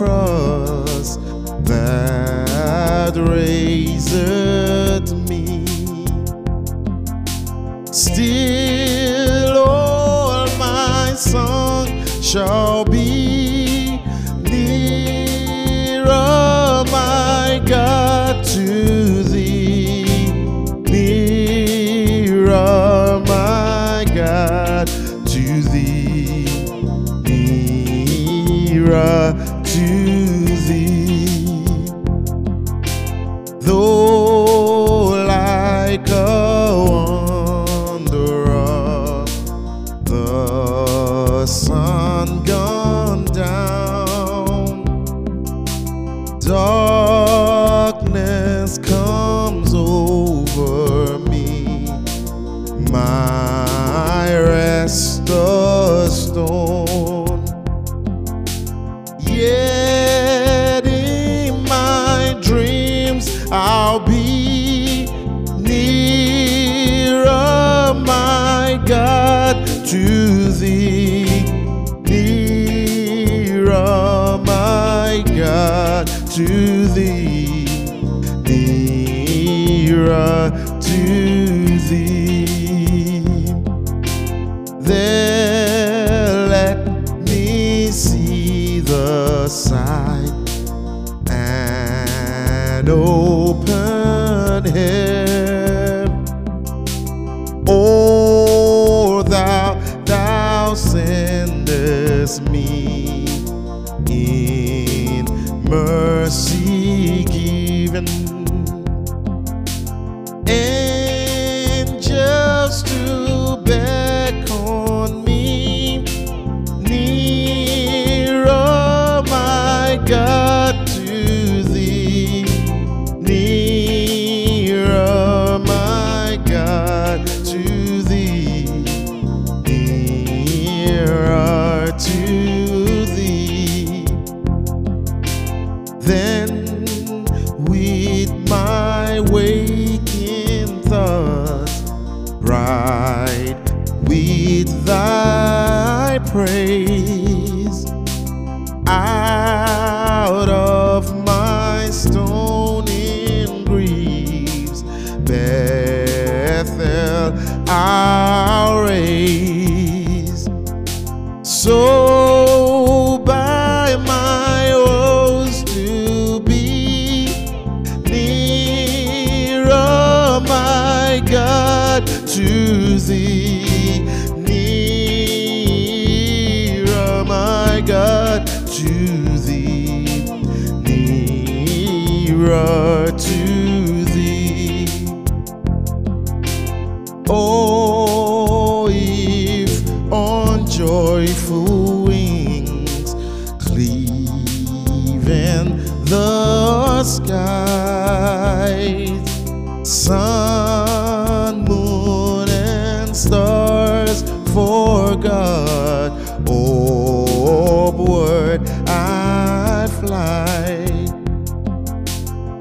Cross that raiseth me. Still all my song shall be nearer my God to thee. Nearer my God to thee. Nearer to thee. Nearer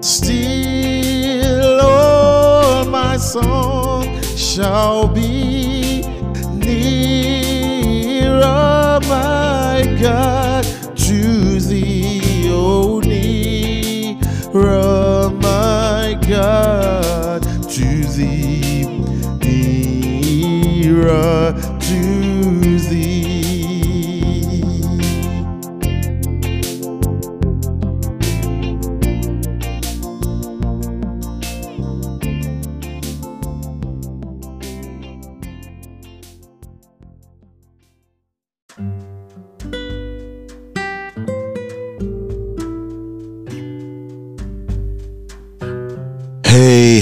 Still all my song shall be nearer, my God, to thee, O nearer, my God, to thee, nearer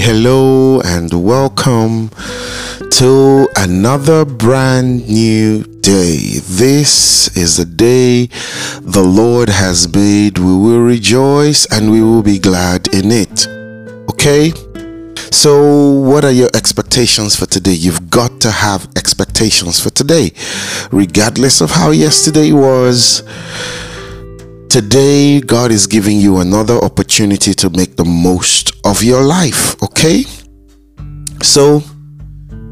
hello and welcome to another brand new day. This is the day the Lord has made. We will rejoice and we will be glad in it. Okay? So, what are your expectations for today? You've got to have expectations for today, regardless of how yesterday was Today, God is giving you another opportunity to make the most of your life, okay? So,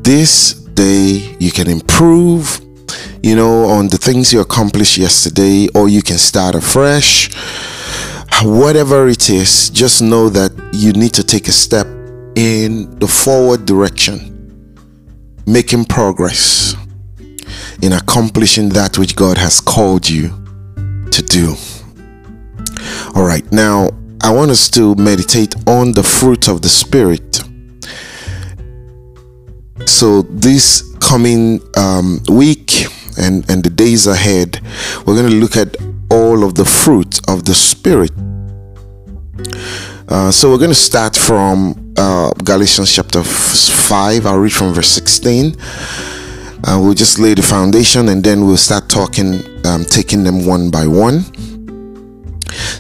this day you can improve, you know, on the things you accomplished yesterday, or you can start afresh. Whatever it is, just know that you need to take a step in the forward direction, making progress in accomplishing that which God has called you to do. All right, now I want us to meditate on the fruit of the Spirit. So, this coming um, week and, and the days ahead, we're going to look at all of the fruit of the Spirit. Uh, so, we're going to start from uh, Galatians chapter 5. I'll read from verse 16. Uh, we'll just lay the foundation and then we'll start talking, um, taking them one by one.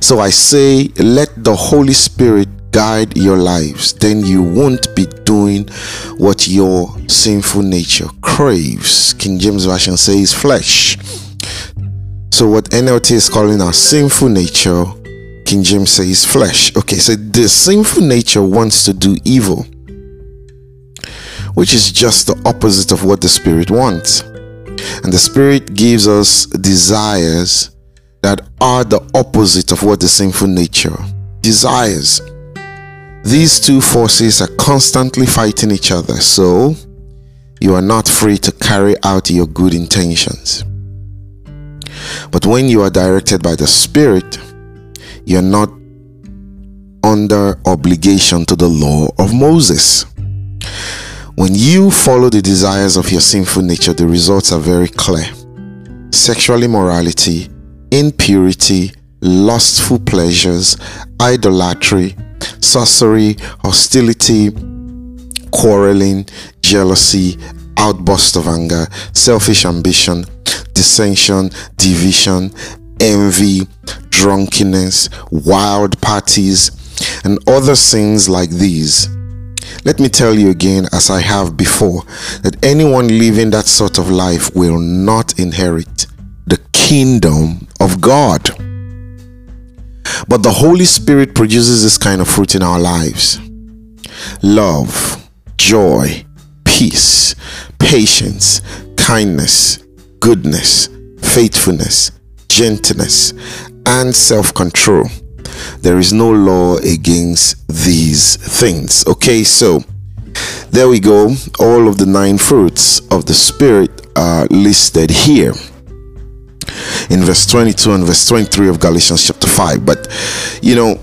So I say, let the Holy Spirit guide your lives. Then you won't be doing what your sinful nature craves. King James Version says flesh. So what NLT is calling our sinful nature, King James says flesh. Okay, so the sinful nature wants to do evil, which is just the opposite of what the Spirit wants. And the Spirit gives us desires that are the opposite of what the sinful nature desires. These two forces are constantly fighting each other, so you are not free to carry out your good intentions. But when you are directed by the Spirit, you're not under obligation to the law of Moses. When you follow the desires of your sinful nature, the results are very clear sexual immorality, impurity, lustful pleasures, idolatry, sorcery, hostility, quarreling, jealousy, outburst of anger, selfish ambition, dissension, division, envy, drunkenness, wild parties, and other sins like these. Let me tell you again, as I have before, that anyone living that sort of life will not inherit the kingdom of God. But the Holy Spirit produces this kind of fruit in our lives love, joy, peace, patience, kindness, goodness, faithfulness, gentleness, and self control. There is no law against these things. Okay, so there we go. All of the nine fruits of the Spirit are listed here in verse 22 and verse 23 of Galatians chapter 5. But, you know,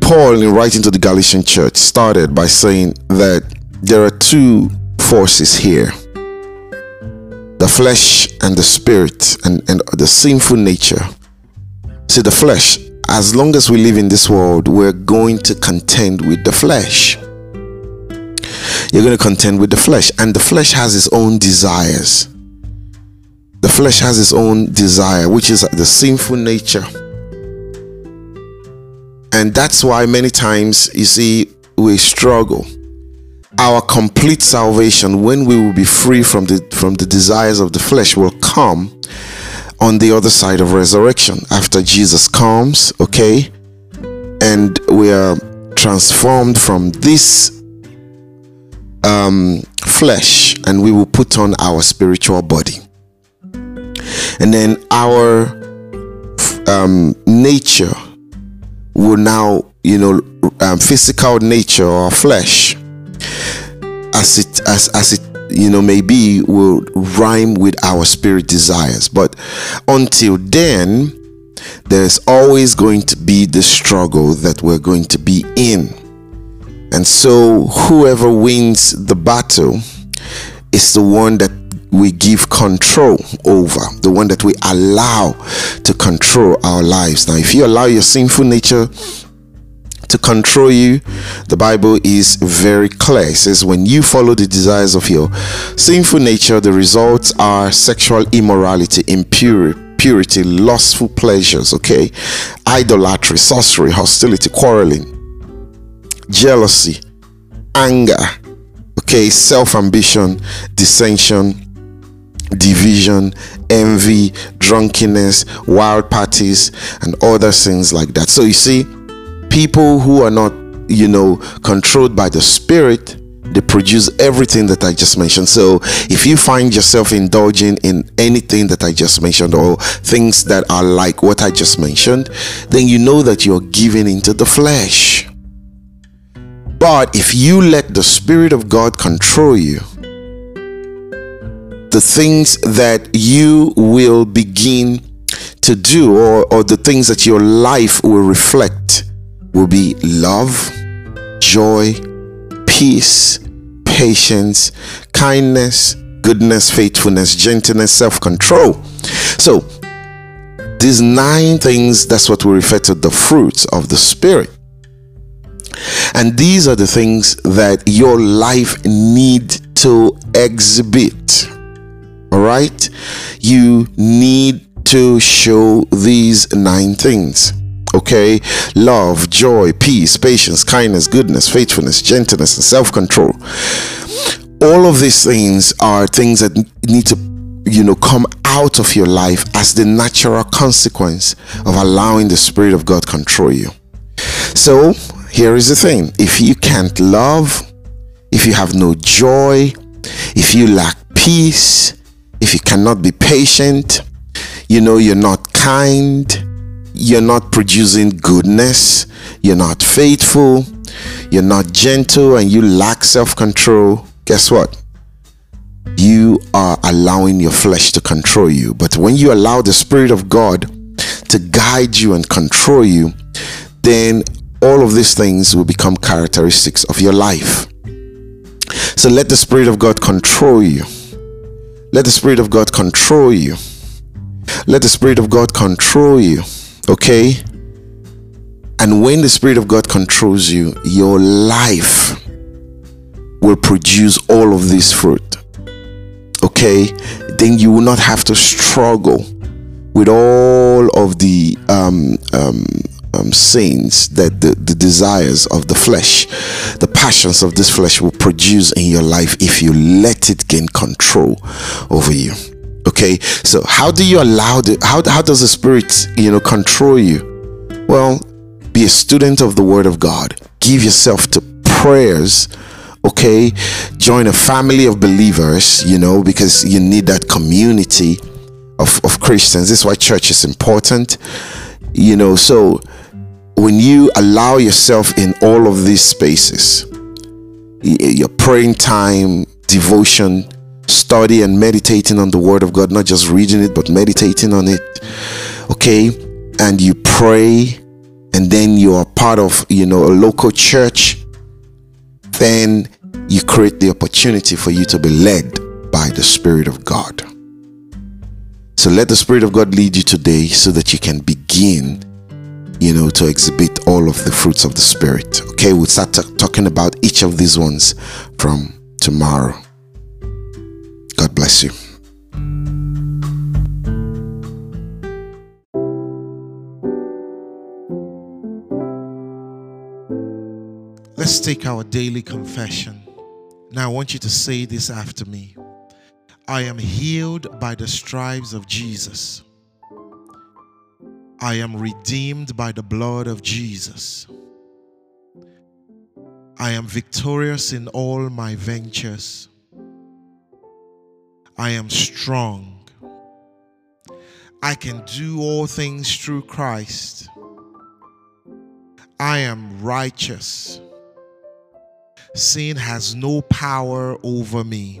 Paul, in writing to the Galatian church, started by saying that there are two forces here the flesh and the spirit, and, and the sinful nature. See, the flesh, as long as we live in this world, we're going to contend with the flesh. You're going to contend with the flesh, and the flesh has its own desires the flesh has its own desire, which is the sinful nature. And that's why many times you see we struggle. Our complete salvation, when we will be free from the from the desires of the flesh, will come on the other side of resurrection after Jesus comes, okay? And we are transformed from this um, flesh and we will put on our spiritual body and then our um, nature will now you know um, physical nature or flesh as it as as it you know maybe will rhyme with our spirit desires. But until then there's always going to be the struggle that we're going to be in. And so whoever wins the battle is the one that we give control over, the one that we allow to control our lives. Now, if you allow your sinful nature to control you, the Bible is very clear. It says, when you follow the desires of your sinful nature, the results are sexual immorality, impurity purity, lustful pleasures, okay? Idolatry, sorcery, hostility, quarreling, jealousy, anger, okay? Self ambition, dissension, division, envy, drunkenness, wild parties, and other things like that. So you see, people who are not, you know, controlled by the Spirit they produce everything that I just mentioned. So if you find yourself indulging in anything that I just mentioned or things that are like what I just mentioned, then you know that you're giving into the flesh. But if you let the Spirit of God control you, the things that you will begin to do or, or the things that your life will reflect will be love, joy, peace, patience, kindness, goodness, faithfulness, gentleness, self control. So, these nine things, that's what we refer to the fruits of the Spirit. And these are the things that your life need to exhibit. All right? You need to show these nine things okay? Love joy peace patience kindness goodness faithfulness gentleness and self-control. All of these things are things that need to you know come out of your life as the natural consequence of allowing the spirit of god control you. So here is the thing. If you can't love if you have no joy if you lack peace if you cannot be patient you know you're not kind you're not producing goodness, you're not faithful, you're not gentle, and you lack self control, guess what? You are allowing your flesh to control you. But when you allow the Spirit of God to guide you and control you, then all of these things will become characteristics of your life. So let the Spirit of God control you. Let the Spirit of God control you. Let the Spirit of God control you. Okay? And when the Spirit of God controls you, your life will produce all of this fruit. Okay? Then you will not have to struggle with all of the um, um, um, sins that the, the desires of the flesh, the passions of this flesh will produce in your life if you let it gain control over you. Okay? So how do you allow the how, how does the spirit you know control you? Well be a student of the word of god. Give yourself to prayers okay? Join a family of believers you know because you need that community of, of christians. This is why church is important you know so when you allow yourself in all of these spaces your praying time devotion study and meditating on the word of God, not just reading it, but meditating on it. Okay. And you pray, and then you are part of, you know, a local church, then you create the opportunity for you to be led by the Spirit of God. So let the Spirit of God lead you today so that you can begin, you know, to exhibit all of the fruits of the Spirit. Okay, we'll start t- talking about each of these ones from tomorrow. God bless you. Let's take our daily confession. Now, I want you to say this after me I am healed by the stripes of Jesus. I am redeemed by the blood of Jesus. I am victorious in all my ventures. I am strong. I can do all things through Christ. I am righteous. Sin has no power over me.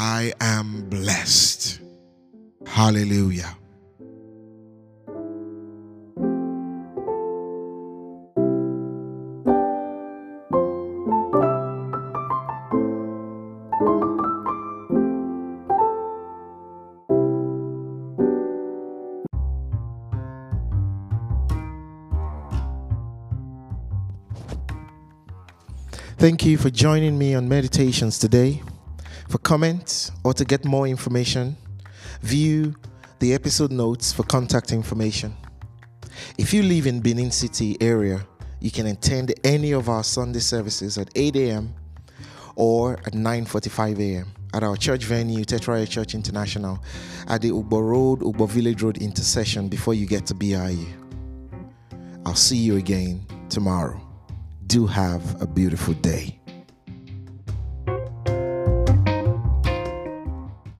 I am blessed. Hallelujah. Thank you for joining me on meditations today. For comments or to get more information, view the episode notes for contact information. If you live in Benin City area, you can attend any of our Sunday services at 8 a.m. or at 9:45 a.m. at our church venue, Tetraya Church International, at the Ugbor Road, Ugbor Village Road intersection before you get to BIU. I'll see you again tomorrow do have a beautiful day.